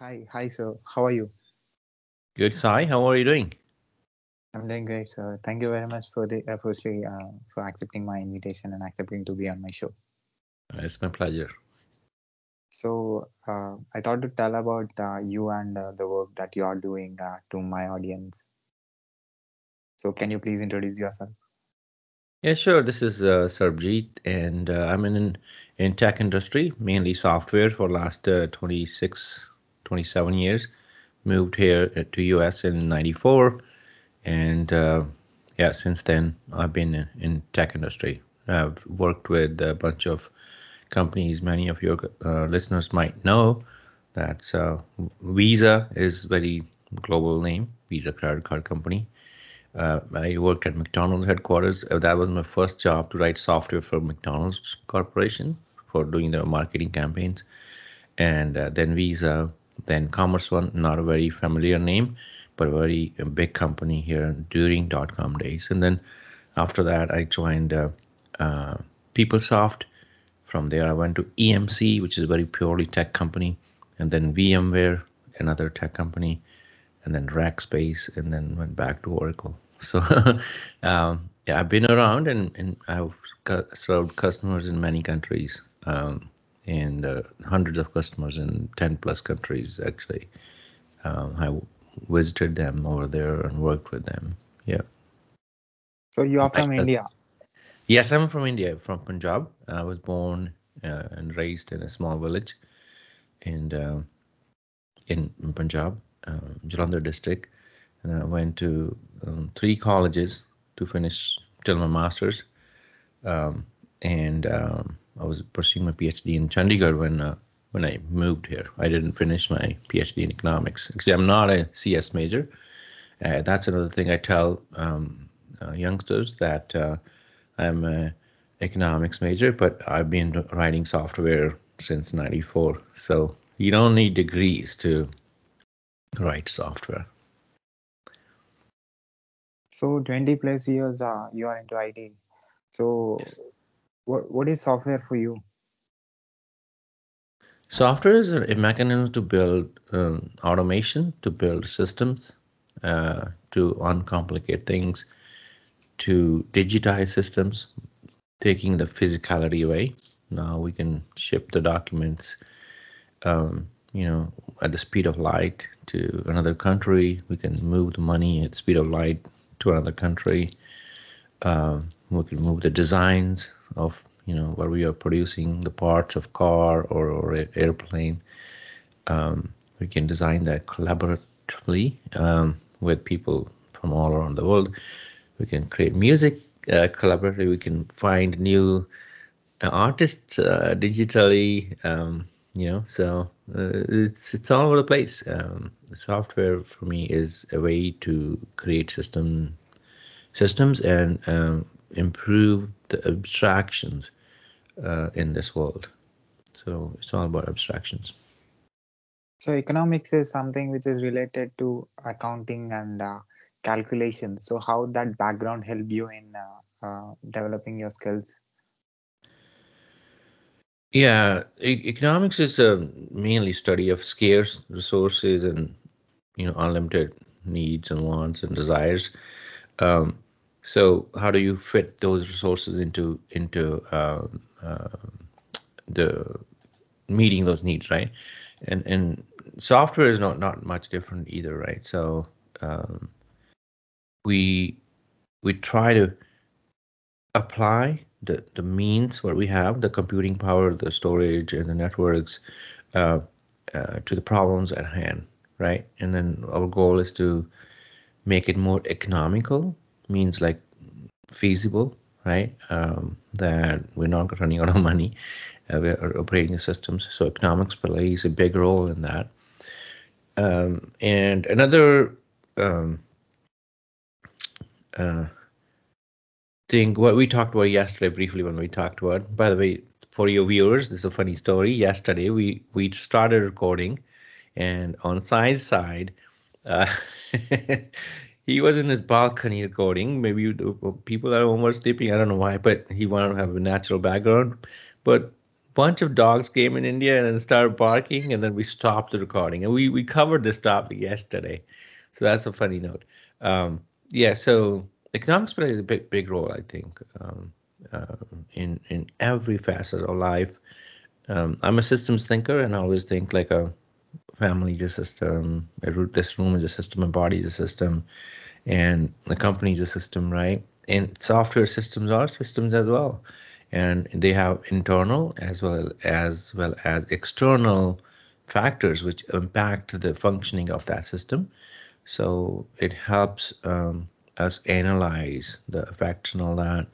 Hi, hi, sir. How are you? Good, Sai. How are you doing? I'm doing great, sir. Thank you very much for the uh, firstly uh, for accepting my invitation and accepting to be on my show. It's my pleasure. So uh, I thought to tell about uh, you and uh, the work that you are doing uh, to my audience. So can you please introduce yourself? Yeah, sure. This is uh, Sarbjeet, and uh, I'm in in tech industry, mainly software for last uh, 26, 27 years. Moved here uh, to US in '94, and uh, yeah, since then I've been in, in tech industry. I've worked with a bunch of companies. Many of your uh, listeners might know that uh, Visa is very global name, Visa credit card company. Uh, I worked at McDonald's headquarters. Uh, that was my first job to write software for McDonald's Corporation for doing their marketing campaigns. And uh, then Visa, then Commerce One, not a very familiar name, but a very big company here during dot com days. And then after that, I joined uh, uh, PeopleSoft. From there, I went to EMC, which is a very purely tech company, and then VMware, another tech company, and then Rackspace, and then went back to Oracle. So, um, yeah, I've been around and, and I've served customers in many countries, um, and uh, hundreds of customers in 10 plus countries, actually. Um, I visited them over there and worked with them. Yeah. So you are from that's- India. Yes, I'm from India, from Punjab. I was born uh, and raised in a small village in uh, in, in Punjab, uh, Jalandhar district, and I went to um, three colleges to finish till my masters, um, and um, I was pursuing my PhD in Chandigarh when uh, when I moved here. I didn't finish my PhD in economics. Actually, I'm not a CS major. Uh, that's another thing I tell um, uh, youngsters that. Uh, I'm a economics major, but I've been writing software since 94. So you don't need degrees to write software. So 20 plus years uh, you are into IT. So what what is software for you? Software is a mechanism to build um, automation, to build systems, uh, to uncomplicate things, to digitize systems, taking the physicality away. Now we can ship the documents, um, you know, at the speed of light to another country. We can move the money at the speed of light to another country. Um, we can move the designs of, you know, where we are producing the parts of car or, or airplane. Um, we can design that collaboratively um, with people from all around the world. We can create music uh, collaboratively. We can find new uh, artists uh, digitally. Um, you know, so uh, it's it's all over the place. Um, software for me is a way to create system systems and um, improve the abstractions uh, in this world. So it's all about abstractions. So economics is something which is related to accounting and uh, calculations. So how that background help you in uh, uh, developing your skills? Yeah, e- economics is a mainly study of scarce resources and you know unlimited needs and wants and desires. Um, so how do you fit those resources into into uh, the meeting those needs, right? And and software is not not much different either, right? So um, we we try to apply the, the means what we have, the computing power, the storage, and the networks uh, uh, to the problems at hand, right? And then our goal is to make it more economical, means like feasible, right? Um, that we're not running out of money, uh, we're operating systems. So economics plays a big role in that. Um, and another um, uh, thing what we talked about yesterday briefly when we talked about by the way for your viewers this is a funny story yesterday we we started recording and on Sai's side uh, he was in his balcony recording maybe people at home were sleeping i don't know why but he wanted to have a natural background but bunch of dogs came in India and started barking, and then we stopped the recording. And we we covered this topic yesterday, so that's a funny note. Um, yeah, so economics plays a big big role, I think, um, uh, in in every facet of life. Um, I'm a systems thinker, and I always think like a family is a system, this room is a system, a body is a system, and the company is a system, right? And software systems are systems as well and they have internal as well as well as external factors which impact the functioning of that system. So it helps um, us analyze the effects and all that.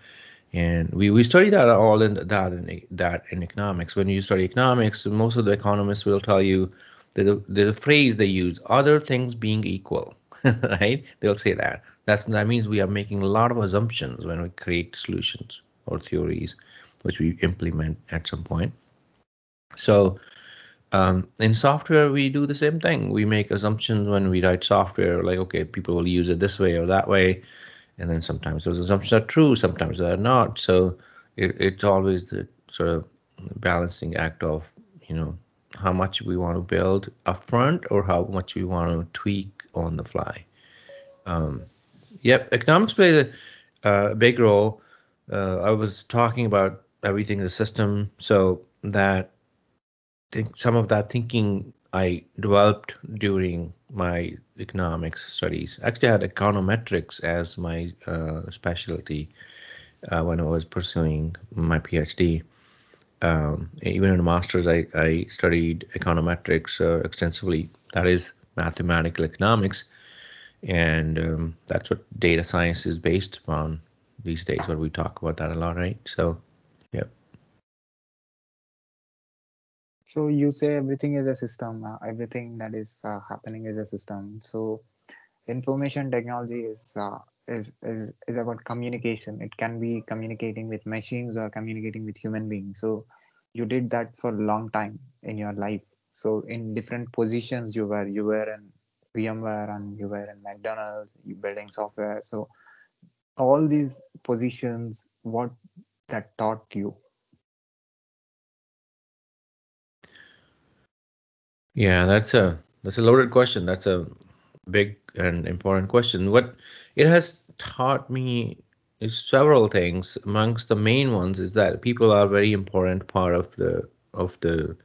And we, we study that all in that in that in economics. When you study economics, most of the economists will tell you that the, the phrase they use, other things being equal, right? They'll say that. That's that means we are making a lot of assumptions when we create solutions or theories, which we implement at some point. So um, in software, we do the same thing. We make assumptions when we write software, like, okay, people will use it this way or that way. And then sometimes those assumptions are true, sometimes they're not. So it, it's always the sort of balancing act of, you know, how much we want to build upfront or how much we want to tweak on the fly. Um, yep, economics plays a, a big role uh, I was talking about everything in the system, so that think some of that thinking I developed during my economics studies. Actually, I had econometrics as my uh, specialty uh, when I was pursuing my PhD. Um, even in a master's, I, I studied econometrics uh, extensively. That is mathematical economics, and um, that's what data science is based upon these days where we talk about that a lot, right? So, yeah. So you say everything is a system. Uh, everything that is uh, happening is a system. So information technology is, uh, is is is about communication. It can be communicating with machines or communicating with human beings. So you did that for a long time in your life. So in different positions you were. You were in VMware and you were in McDonald's. You building software. So all these positions what that taught you yeah that's a that's a loaded question that's a big and important question what it has taught me is several things amongst the main ones is that people are very important part of the of the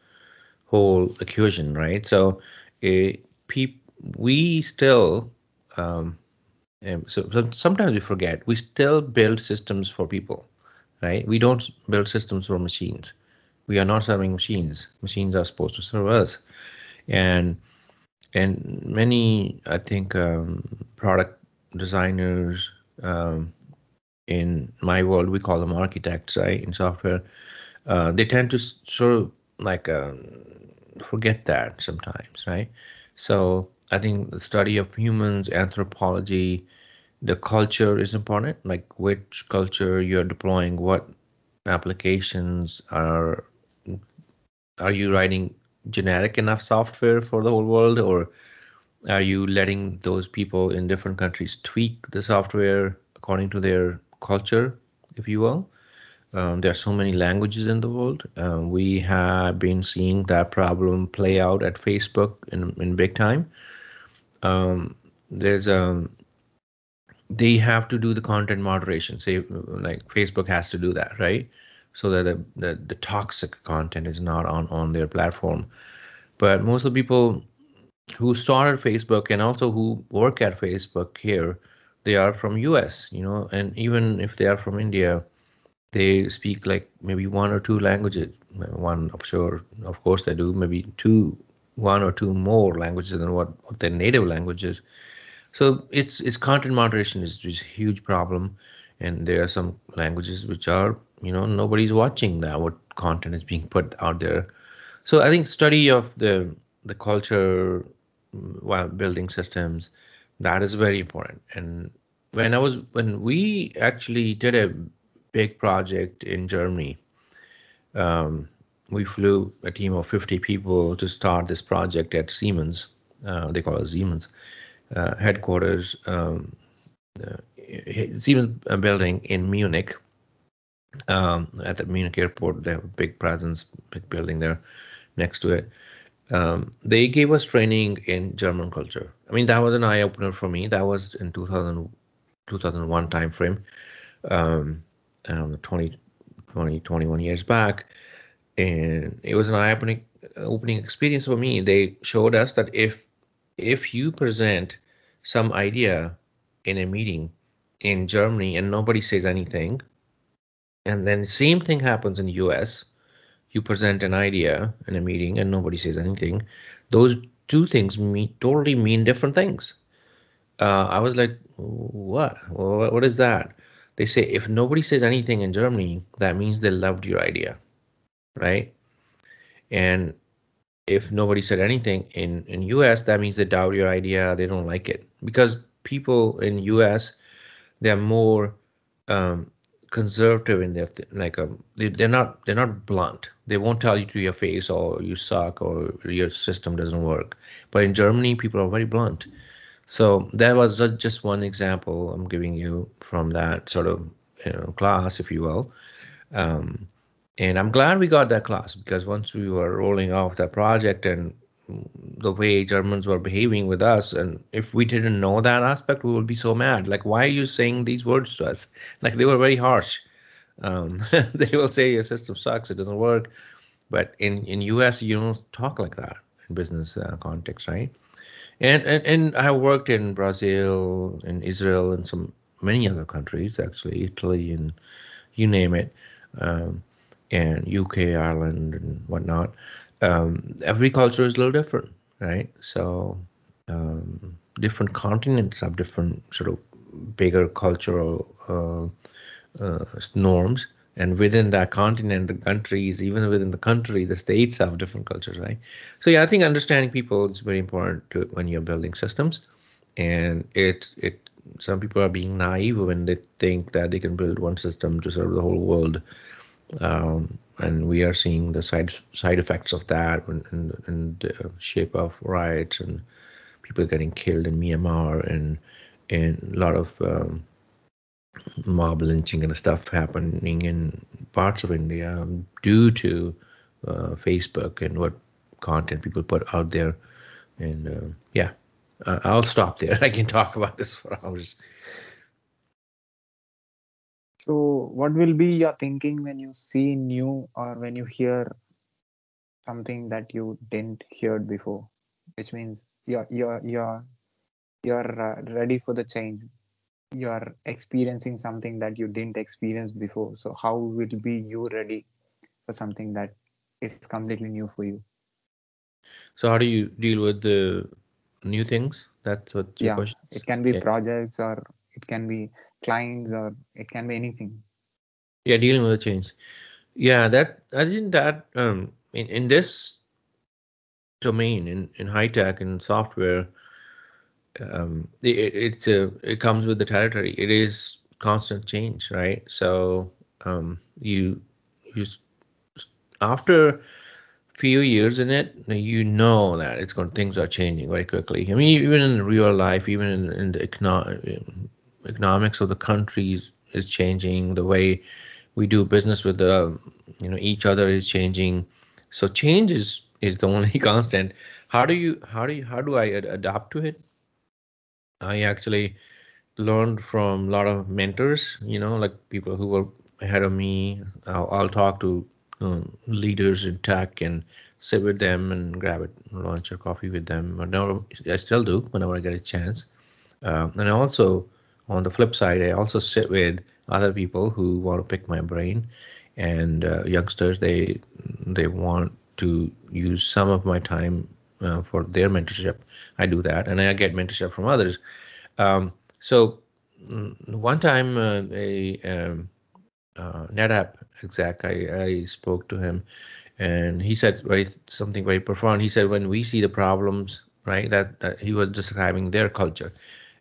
whole equation right so it, eh, pe- we still um, um, so, so sometimes we forget we still build systems for people, right? We don't build systems for machines. We are not serving machines. Machines are supposed to serve us, and and many I think um, product designers um, in my world we call them architects, right? In software, uh, they tend to sort of like um, forget that sometimes, right? So I think the study of humans, anthropology, the culture is important, like which culture you're deploying, what applications are are you writing generic enough software for the whole world or are you letting those people in different countries tweak the software according to their culture, if you will? Um, there are so many languages in the world. Um, we have been seeing that problem play out at Facebook in, in big time um, there's a um, they have to do the content moderation. Say like Facebook has to do that, right? So that the, the, the toxic content is not on on their platform. But most of the people who started Facebook and also who work at Facebook here, they are from US, you know, and even if they are from India, they speak like maybe one or two languages. One, of sure, of course, they do. Maybe two one or two more languages than what, what their native language is. So it's it's content moderation is a huge problem, and there are some languages which are you know nobody's watching that what content is being put out there. So I think study of the the culture mm, while building systems that is very important. And when I was when we actually did a big project in Germany, um, we flew a team of 50 people to start this project at Siemens. Uh, they call it Siemens uh, headquarters, um, uh, Siemens building in Munich. um, at the Munich airport. They have a big presence, big building there next to it. Um, they gave us training in German culture. I mean, that was an eye opener for me. That was in 2000, 2001 timeframe, um, um, 20, 20, 21 years back. And it was an eye opening opening experience for me. They showed us that if if you present some idea in a meeting in Germany and nobody says anything, and then same thing happens in the US, you present an idea in a meeting and nobody says anything, those two things mean totally mean different things. Uh, I was like, what? What is that? They say if nobody says anything in Germany, that means they loved your idea, right? And if nobody said anything in in US, that means they doubt your idea. They don't like it because people in US they're more um, conservative in their like um, they, they're not they're not blunt. They won't tell you to your face or you suck or your system doesn't work. But in Germany, people are very blunt. So that was just one example I'm giving you from that sort of you know, class, if you will. Um, and I'm glad we got that class because once we were rolling off that project and the way Germans were behaving with us, and if we didn't know that aspect, we would be so mad. Like, why are you saying these words to us? Like, they were very harsh. Um, they will say your system sucks, it doesn't work. But in in US, you don't talk like that in business uh, context, right? And, and and I worked in Brazil, in Israel, and some many other countries actually, Italy, and you name it. Um, and UK, Ireland, and whatnot. Um, every culture is a little different, right? So um, different continents have different sort of bigger cultural uh, uh, norms, and within that continent, the countries, even within the country, the states have different cultures, right? So yeah, I think understanding people is very important to, when you're building systems, and it it some people are being naive when they think that they can build one system to serve the whole world um, and we are seeing the side side effects of that in, in, the shape of riots and people getting killed in Myanmar and and a lot of um, mob lynching and stuff happening in parts of India due to uh, Facebook and what content people put out there. And uh, yeah, uh, I'll stop there. I can talk about this for hours. So, what will be your thinking when you see new or when you hear something that you didn't hear before? Which means you're you're you're you're uh, ready for the change. You're experiencing something that you didn't experience before. So, how will be you ready for something that is completely new for you? So, how do you deal with the new things? That's what yeah, question. It can be yeah. projects or it can be clients or it can be anything yeah dealing with the change yeah that i think that um in, in this domain in, in high tech and software um it, it's a, it comes with the territory. It is constant change right? So um you you after few years in it you know that it's going things are changing very quickly. I mean even in real life even in, in the economic economics of the countries is changing. The way we do business with the you know each other is changing. So change is is the only constant. How do you how do you how do i ad- adapt to it i actually learned from a lot of mentors you know like people who were ahead of me. I'll, I'll talk to um, leaders in tech and sit with them and grab a lunch or coffee with them. I still do whenever i get a chance. Um, and also on the flip side, I also sit with other people who want to pick my brain, and uh, youngsters they they want to use some of my time uh, for their mentorship. I do that, and I get mentorship from others. Um, so mm, one time, uh, a um, uh, NetApp exec, I, I spoke to him, and he said very something very profound. He said, when we see the problems, right, that, that he was describing their culture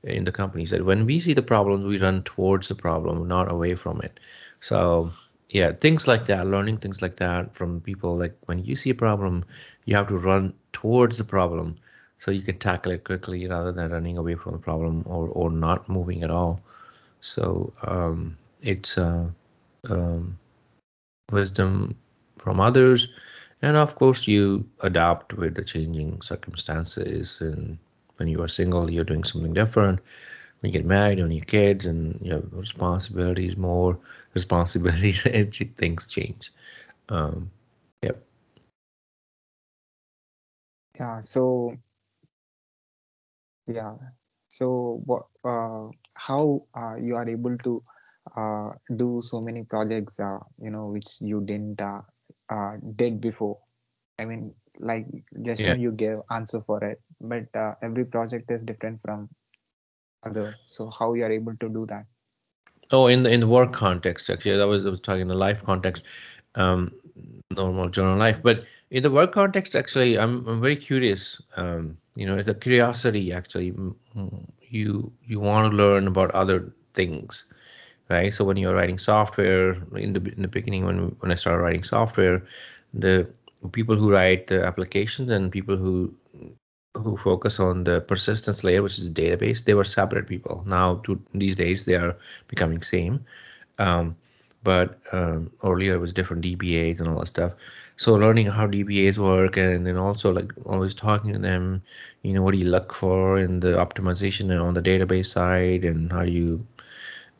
in the company he said when we see the problems we run towards the problem not away from it so yeah things like that learning things like that from people like when you see a problem you have to run towards the problem so you can tackle it quickly rather than running away from the problem or or not moving at all so um, it's uh, um, wisdom from others, and of course you adapt with the changing circumstances. And when you are single, you're doing something different. When you get married, when you kids, and you have responsibilities, more responsibilities, and things change. Um, yep. Yeah. So yeah. So what? Uh, how uh, you are able to uh, do so many projects? Uh, you know, which you didn't uh, uh, did before. I mean, like just Yeah. you gave answer for it, but uh, every project is different from other. So how you are able to do that? Oh, in the in the work context, actually, that was I was talking in the life context, um, normal general life. But in the work context, actually, I'm I'm very curious. Um, you know, it's a curiosity. Actually, you you want to learn about other things, right? So when you're writing software, in the in the beginning, when when I started writing software, the people who write the applications and people who who focus on the persistence layer, which is database, they were separate people. Now, to these days, they are becoming same. Um, but um, earlier it was different DBAs and all that stuff. So learning how DBAs work, and then also like always talking to them, you know, what do you look for in the optimization on the database side, and how do you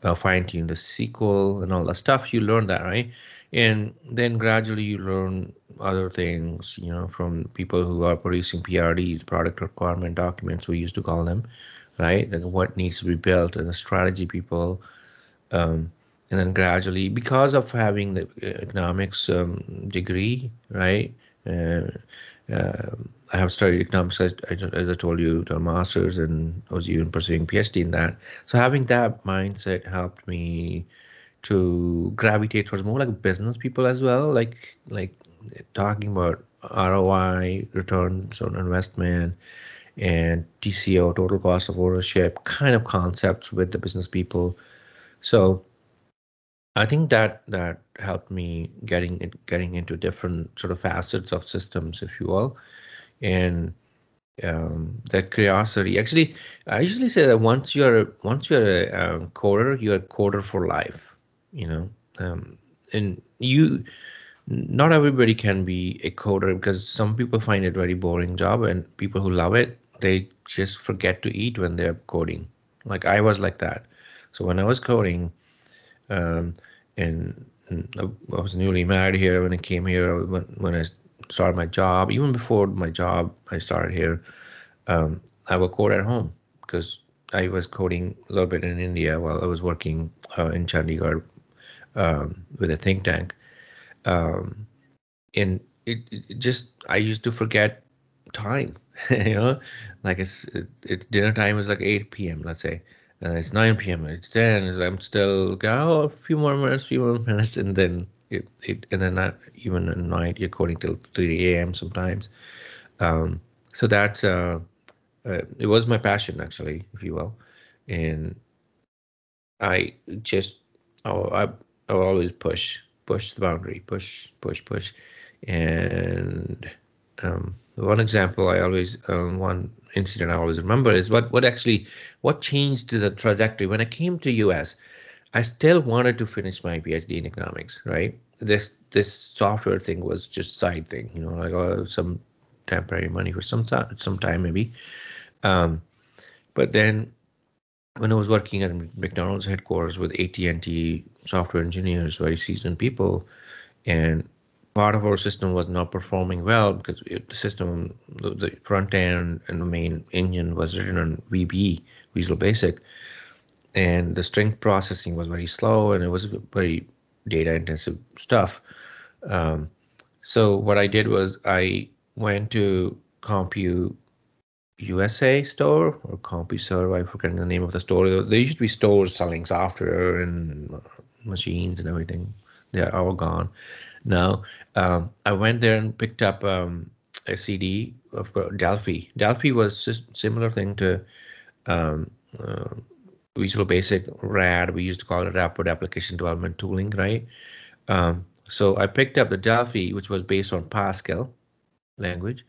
uh, fine tune the SQL and all that stuff. You learn that, right? And then gradually you learn other things, you know, from people who are producing PRDs, product requirement documents, we used to call them, right? And what needs to be built, and the strategy people. Um, and then gradually, because of having the economics um, degree, right? Uh, uh, I have studied economics, as, as I told you, a master's, and I was even pursuing PhD in that. So having that mindset helped me to gravitate towards more like business people as well, like like talking about ROI, returns on investment, and TCO, total cost of ownership, kind of concepts with the business people. So I think that that helped me getting it getting into different sort of facets of systems, if you will, and um, that curiosity. Actually, I usually say that once you're once you're a um, coder, you're a coder for life. You know, um, and you not everybody can be a coder because some people find it very boring job, and people who love it they just forget to eat when they're coding. Like I was like that. So when I was coding um, and, and I was newly married here when I came here. When, when I started my job, even before my job, I started here. Um, I would code at home because I was coding a little bit in India while I was working uh, in Chandigarh um, with a think tank. Um, and it, it, just I used to forget time. you know, like it's it, it, dinner time is like 8 p.m. Let's say and it's 9 p.m. It's 10. It's, I'm still oh, a few more minutes, few more minutes, and then it, it and then even at night you're coding till 3 a.m. sometimes. Um, so that's uh, uh, it was my passion actually, if you will, and I just oh, I I always push push the boundary, push push push, and um, one example I always um, one incident I always remember is what what actually what changed the trajectory when I came to US. I still wanted to finish my PhD in economics, right? This this software thing was just side thing, you know, like oh, some temporary money for some time, some time maybe. Um, but then when I was working at McDonald's headquarters with AT&T software engineers, very seasoned people, and part of our system was not performing well because it, the system, the, the, front end and the main engine was written on VB, Visual Basic, and the string processing was very slow and it was very data intensive stuff. Um, so what I did was I went to Compu USA store or CompuServe, I forget the name of the store. There used to be stores selling software and machines and everything. They're all gone now. Um, I went there and picked up um, a CD of Delphi. Delphi was just similar thing to um, uh, Visual Basic RAD. We used to call it Rapid Application Development Tooling, right? Um, so I picked up the Delphi, which was based on Pascal language.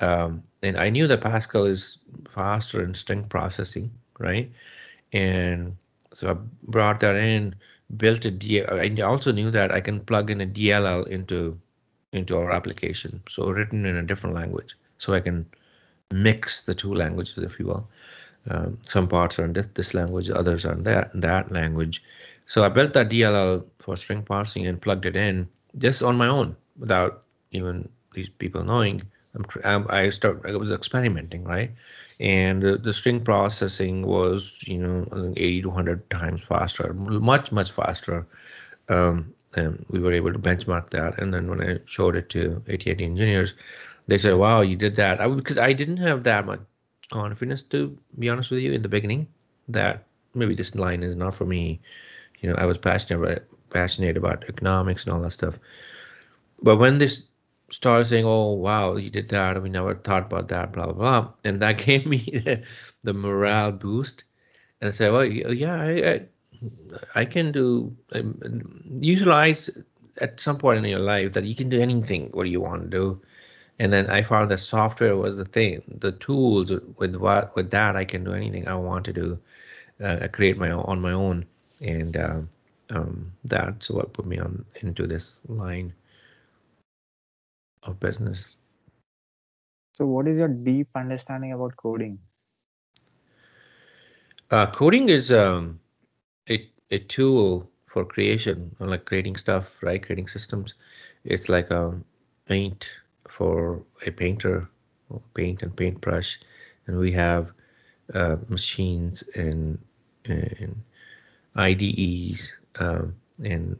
Um, and I knew that Pascal is faster in string processing, right? And so I brought that in built a D. I also knew that I can plug in a DLL into into our application, so written in a different language, so I can mix the two languages, if you will. Um, some parts are in this, this, language, others are in that that language. So I built that DLL for string parsing and plugged it in just on my own without even these people knowing. I'm, I start I was experimenting, right? And the, the string processing was, you know, 80 to 100 times faster, much much faster. Um, and we were able to benchmark that. And then when I showed it to AT&T engineers, they said, "Wow, you did that." I because I didn't have that much confidence to be honest with you in the beginning that maybe this line is not for me. You know, I was passionate about passionate about economics and all that stuff. But when this started saying, "Oh, wow, you did that. We never thought about that," blah blah blah, and that gave me the morale boost. And I said, "Well, yeah, I, I, I can do um, utilize at some point in your life that you can do anything what you want to do." And then I found that software was the thing, the tools with what with that I can do anything I want to do, uh, create my own on my own, and uh, um, that's what put me on into this line of business. So, what is your deep understanding about coding? Uh, coding is um, a, a tool for creation, like creating stuff, right? Creating systems. It's like a paint for a painter, paint and paintbrush, and we have uh, machines and, and IDEs um, and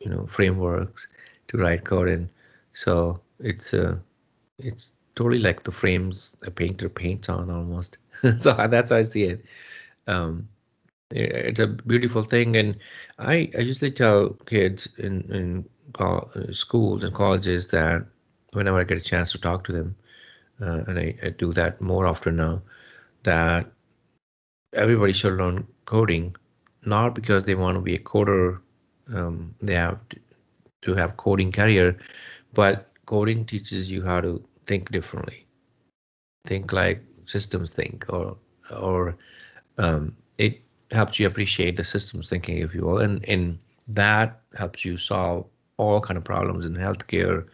you know frameworks to write code in. So it's uh, it's totally like the frames a painter paints on almost. so that's how I see it. Um, it's a beautiful thing, and I, I usually tell kids in in schools and colleges that whenever I get a chance to talk to them, uh, and I, I, do that more often now, that everybody should learn coding, not because they want to be a coder, um, they have to have coding career, but coding teaches you how to think differently, think like systems think, or or um, it helps you appreciate the systems thinking, if you will, and and that helps you solve all kind of problems in healthcare,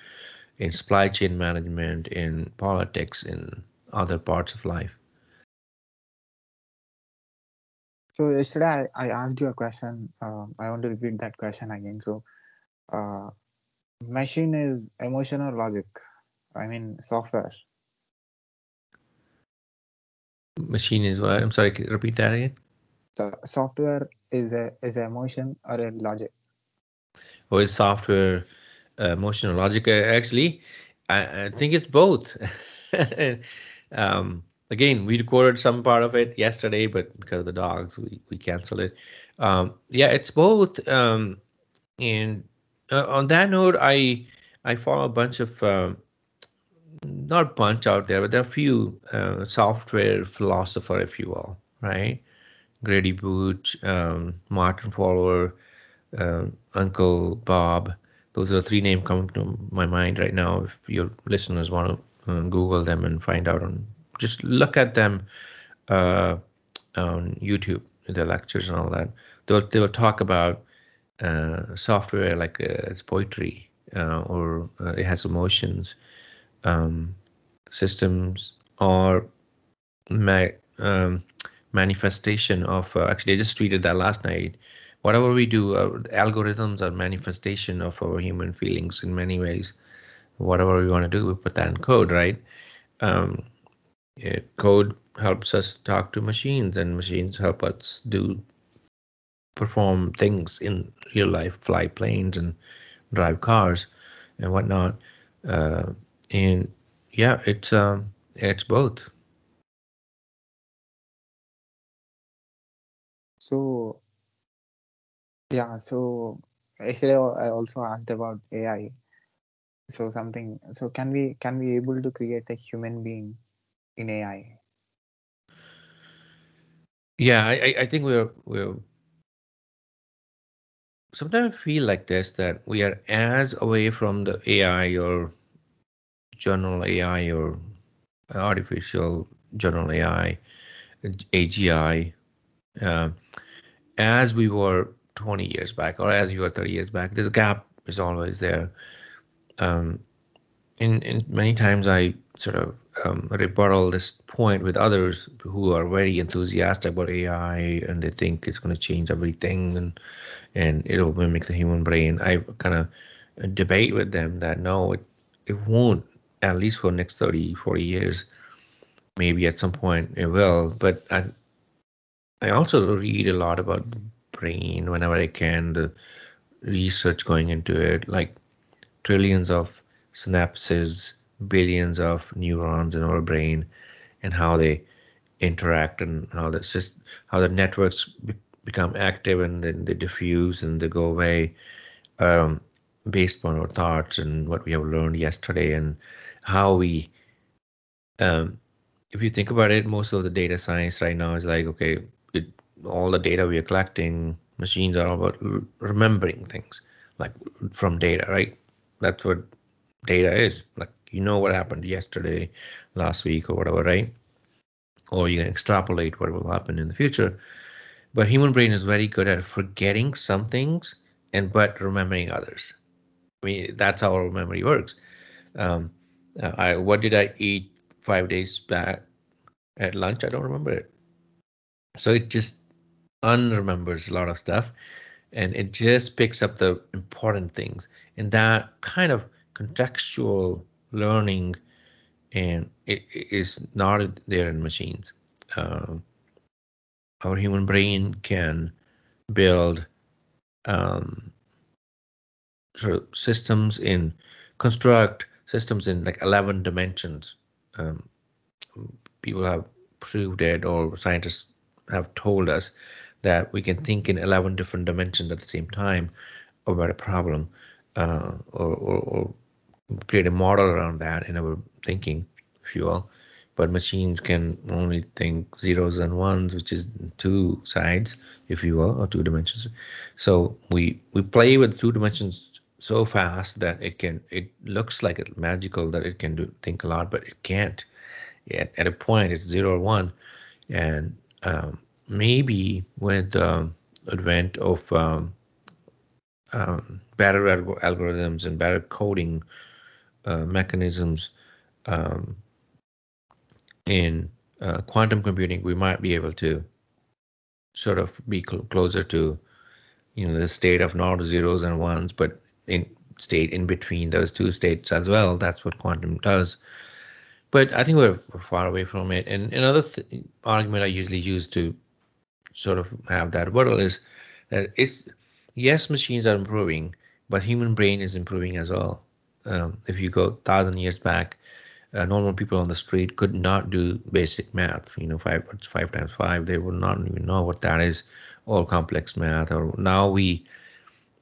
in supply chain management, in politics, in other parts of life. So yesterday I, I asked you a question. Uh, I want to repeat that question again. So, uh, machine is emotional logic. I mean software. Machine is what? I'm sorry. Repeat that again. So software is a is a emotion or a logic. Or oh, is software uh, emotional logic. Uh, actually, I, I, think it's both. um, again, we recorded some part of it yesterday, but because of the dogs, we, we canceled it. Um, yeah, it's both. Um, and uh, on that note, I I follow a bunch of um, not bunch out there, but there are a few uh, software philosopher, if you will, right? Grady Booch, um, Martin Fowler, uh, Uncle Bob, those are three names coming to my mind right now. If your listeners want to uh, Google them and find out on, just look at them uh, on YouTube, their lectures and all that. They'll they will talk about uh, software like uh, it's poetry uh, or uh, it has emotions, um, systems or ma- um, manifestation of. actually, I just tweeted that last night whatever we do, uh, algorithms are manifestation of our human feelings in many ways. Whatever we want to do, we put that in code, right? Um, code helps us talk to machines, and machines help us do perform things in real life, fly planes and drive cars and whatnot. Uh, and yeah, it's um, it's both. So yeah, so yesterday I also asked about AI. So something. So can we can we able to create a human being in AI? Yeah, I I think we're we're sometimes I feel like this that we are as away from the AI or general AI or artificial general AI, AGI, uh, as we were 20 years back or as you were 30 years back. This gap is always there. Um, in, in many times I sort of um, rebuttal this point with others who are very enthusiastic about AI and they think it's going to change everything and and it'll mimic the human brain. I kind of debate with them that no, it, it won't, at least for the next 30, 40 years. Maybe at some point it will. But I, I also read a lot about brain whenever I can, the research going into it, like trillions of synapses, billions of neurons in our brain, and how they interact and how the how the networks be, become active and then they diffuse and they go away um, based on our thoughts and what we have learned yesterday and how we um, if you think about it most of the data science right now is like okay it, all the data we are collecting machines are about remembering things like from data right? That's what data is. Like you know what happened yesterday last week or whatever right? Or you can extrapolate what will happen in the future. But human brain is very good at forgetting some things and but remembering others. I mean that's how our memory works. Um, I, what did i eat five days back at lunch? I don't remember it. So it just unremembers a lot of stuff and it just picks up the important things. And that kind of contextual learning and it is not there in machines. Uh, our human brain can build um, sort of systems in construct systems in like 11 dimensions. Um, people have proved it or scientists have told us that we can think in 11 different dimensions at the same time about a problem uh, or, or, or, create a model around that in our thinking, if you will. But machines can only think zeros and ones, which is two sides, if you will, or two dimensions. So we we play with two dimensions so fast that it can it looks like it's magical that it can do think a lot, but it can't. At, at a point, it's zero or one, and um, maybe with the advent of um, um, better algorithms and better coding uh, mechanisms um, in uh, quantum computing, we might be able to sort of be cl- closer to you know the state of not zeros and ones, but in state in between those two states as well. That's what quantum does. But I think we're, we're far away from it. And another th- argument I usually use to sort of have that rebuttal is that it's yes, machines are improving, but human brain is improving as well. Um, if you go thousand years back, uh, normal people on the street could not do basic math. You know, five what's five times five, they would not even know what that is, or complex math. Or now we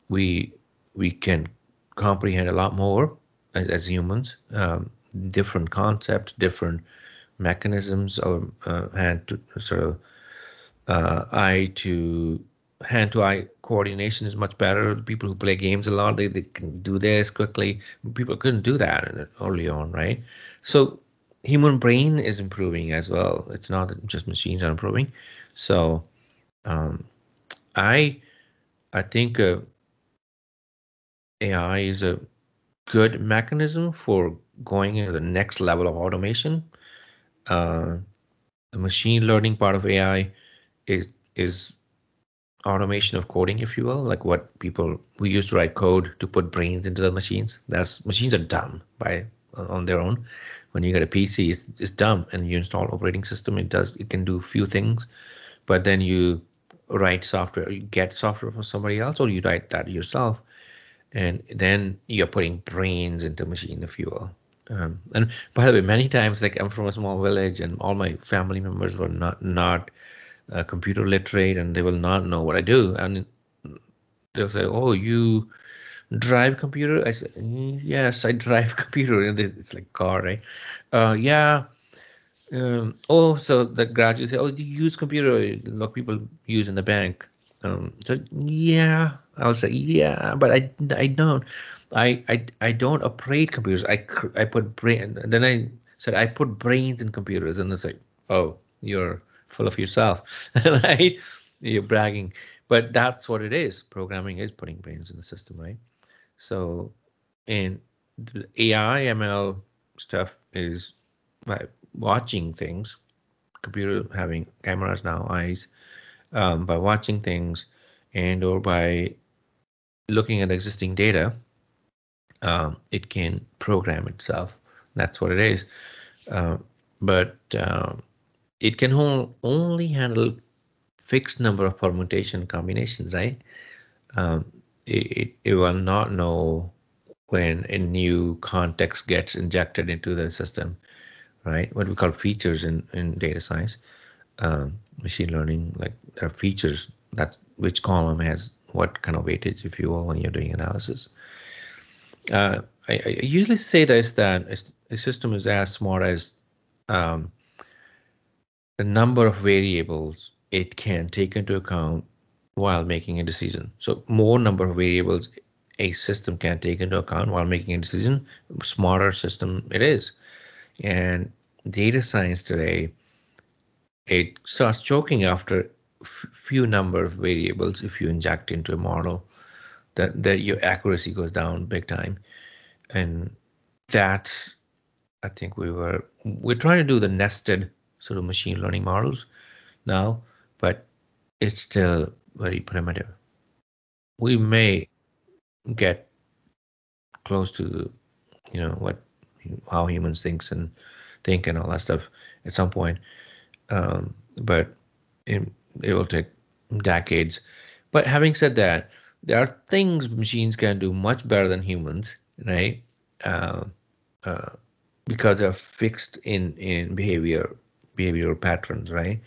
we we can comprehend a lot more as, as humans, um, different concepts, different mechanisms of uh, hand to sort of uh, eye to hand to eye coordination is much better. People who play games a lot, they, they can do this quickly. People couldn't do that early on, right? So human brain is improving as well. It's not just machines are improving. So um, I I think uh, AI is a good mechanism for going into the next level of automation. Uh, the machine learning part of AI is is automation of coding, if you will, like what people who used to write code to put brains into the machines. That's machines are dumb by on their own. When you get a PC, it's, it's dumb, and you install operating system. It does it can do few things, but then you write software, you get software from somebody else, or you write that yourself, and then you're putting brains into machine, if you will. Um, and by the way, many times, like I'm from a small village, and all my family members were not not uh, computer literate and they will not know what I do. And they'll say, "Oh, you drive computer?" I say, "Yes, I drive computer." And it's like car, right? Uh, yeah. Um, oh, so the graduate say, "Oh, do you use computer? Of people use in the bank." Um, so yeah, I'll say yeah, but I I don't. I I I don't operate computers. I I put brain. Then I said I put brains in computers, and it's like, oh, you're full of yourself, right? You're bragging. but that's what it is. Programming is putting brains in the system, right? So, in the AI ML stuff is by watching things, computer having cameras now, eyes, um, by watching things, and or by looking at existing data, um, it can program itself. That's what it is. Uh, but um, it can hold, only handle fixed number of permutation combinations, right? Um, it, it will not know when a new context gets injected into the system, right? What we call features in, in data science, um, machine learning, like there are features that which column has what kind of weightage, if you will, when you're doing analysis. Uh, I, I, usually say this that a system is as smart as um, the number of variables it can take into account while making a decision. So more number of variables a system can take into account while making a decision, smarter system it is. And data science today, it starts choking after few number of variables if you inject into a model that that your accuracy goes down big time and that's i think we were we're trying to do the nested sort of machine learning models now but it's still very primitive. We may get close to, you know, what how humans thinks and think and all that stuff at some point, um, but it, it will take decades. But having said that, there are things machines can do much better than humans, right? Uh, uh, because they're fixed in in behavior behavioral patterns, right?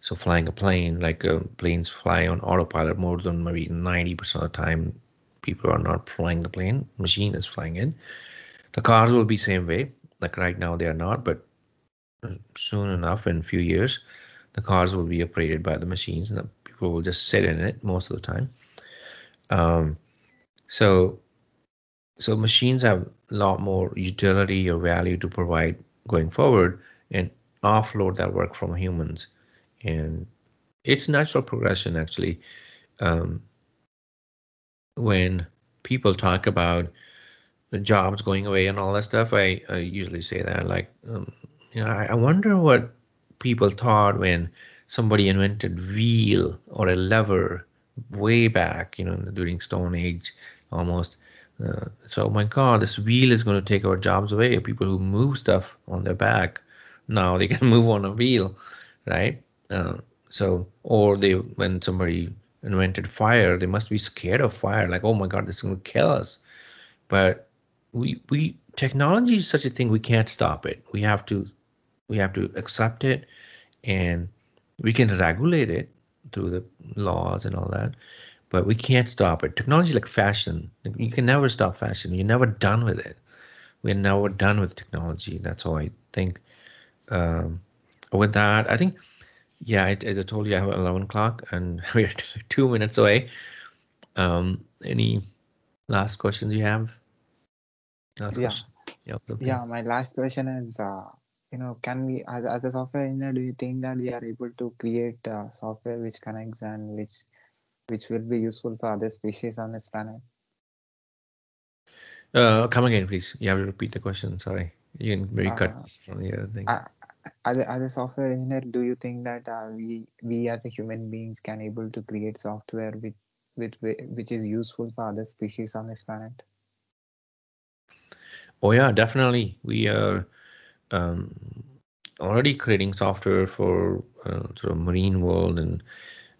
So flying a plane, like uh, planes fly on autopilot more than maybe 90% of the time, people are not flying the plane. Machine is flying it. The cars will be same way. Like right now they are not, but uh, soon enough, in few years, the cars will be operated by the machines, and the people will just sit in it most of the time. Um, so, so machines have a lot more utility or value to provide going forward, and offload that work from humans. And it's natural progression actually. Um, when people talk about the jobs going away and all that stuff i, I usually say that like um, you know I, I, wonder what people thought when somebody invented wheel or a lever way back you know during stone age almost. Uh, so my god this wheel is going to take our jobs away. People who move stuff on their back now they can move on a wheel right uh, so, or they, when somebody invented fire, they must be scared of fire. Like, oh my God, this is going to kill us. But we, we, technology is such a thing. We can't stop it. We have to, we have to accept it, and we can regulate it through the laws and all that. But we can't stop it. Technology like fashion. You can never stop fashion. You're never done with it. We're never done with technology. That's how I think. Um, with that, I think yeah, it, as I told you, I have 11 o'clock and we're two minutes away. Um, any last questions you have? Last yeah. Yep, yeah, my last question is, uh, you know, can we, as, as a software engineer, do you think that we are able to create uh, software which connects and which which will be useful for other species on this planet? Uh, come again, please. You have to repeat the question. Sorry, you can very uh, cut from the other thing. I, as a, as a software engineer do you think that uh, we we as a human beings can able to create software with with which is useful for other species on this planet? Oh yeah definitely. We are um, already creating software for uh, sort of marine world and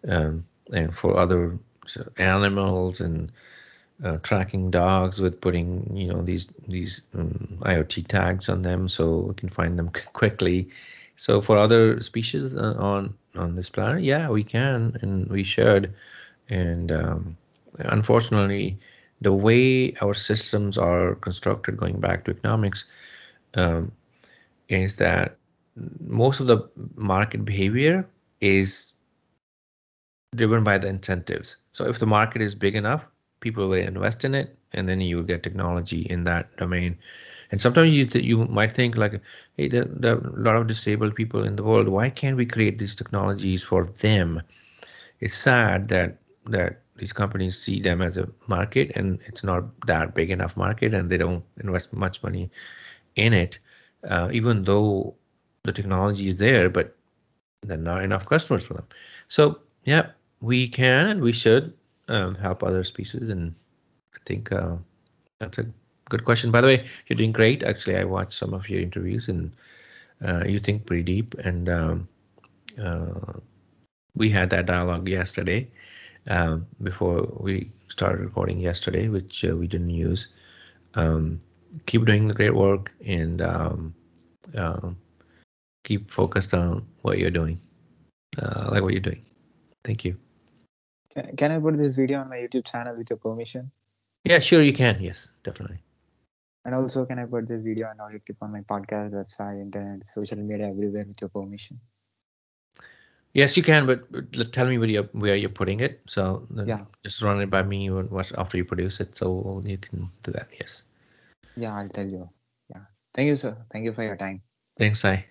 um, and for other animals and uh, tracking dogs with putting you know these these um, IoT tags on them so we can find them quickly. So for other species uh, on on this planet, yeah, we can and we should. And um, unfortunately, the way our systems are constructed, going back to economics, um, is that most of the market behavior is driven by the incentives. So if the market is big enough, people will invest in it, and then you get technology in that domain. And sometimes you th- you might think like, hey, there, there are a lot of disabled people in the world. Why can't we create these technologies for them? It's sad that that these companies see them as a market and it's not that big enough market and they don't invest much money in it uh, even though the technology is there but there are not enough customers for them so yeah we can and we should um, help other species and i think uh, that's a good question by the way you're doing great actually i watched some of your interviews and uh, you think pretty deep and um, uh, we had that dialogue yesterday um, before we started recording yesterday, which uh, we didn't use. Um, keep doing the great work and um, uh, keep focused on what you're doing. Uh, like what you're doing. Thank you. Can, can I put this video on my YouTube channel with your permission? Yeah, sure, you can. Yes, definitely. And also, can I put this video and audio clip on my podcast, website, internet, social media, everywhere with your permission? Yes, you can, but tell me where you're where you're putting it. So yeah, just run it by me after you produce it, so you can do that. Yes. Yeah, I'll tell you. Yeah. Thank you, sir. Thank you for your time. Thanks, I.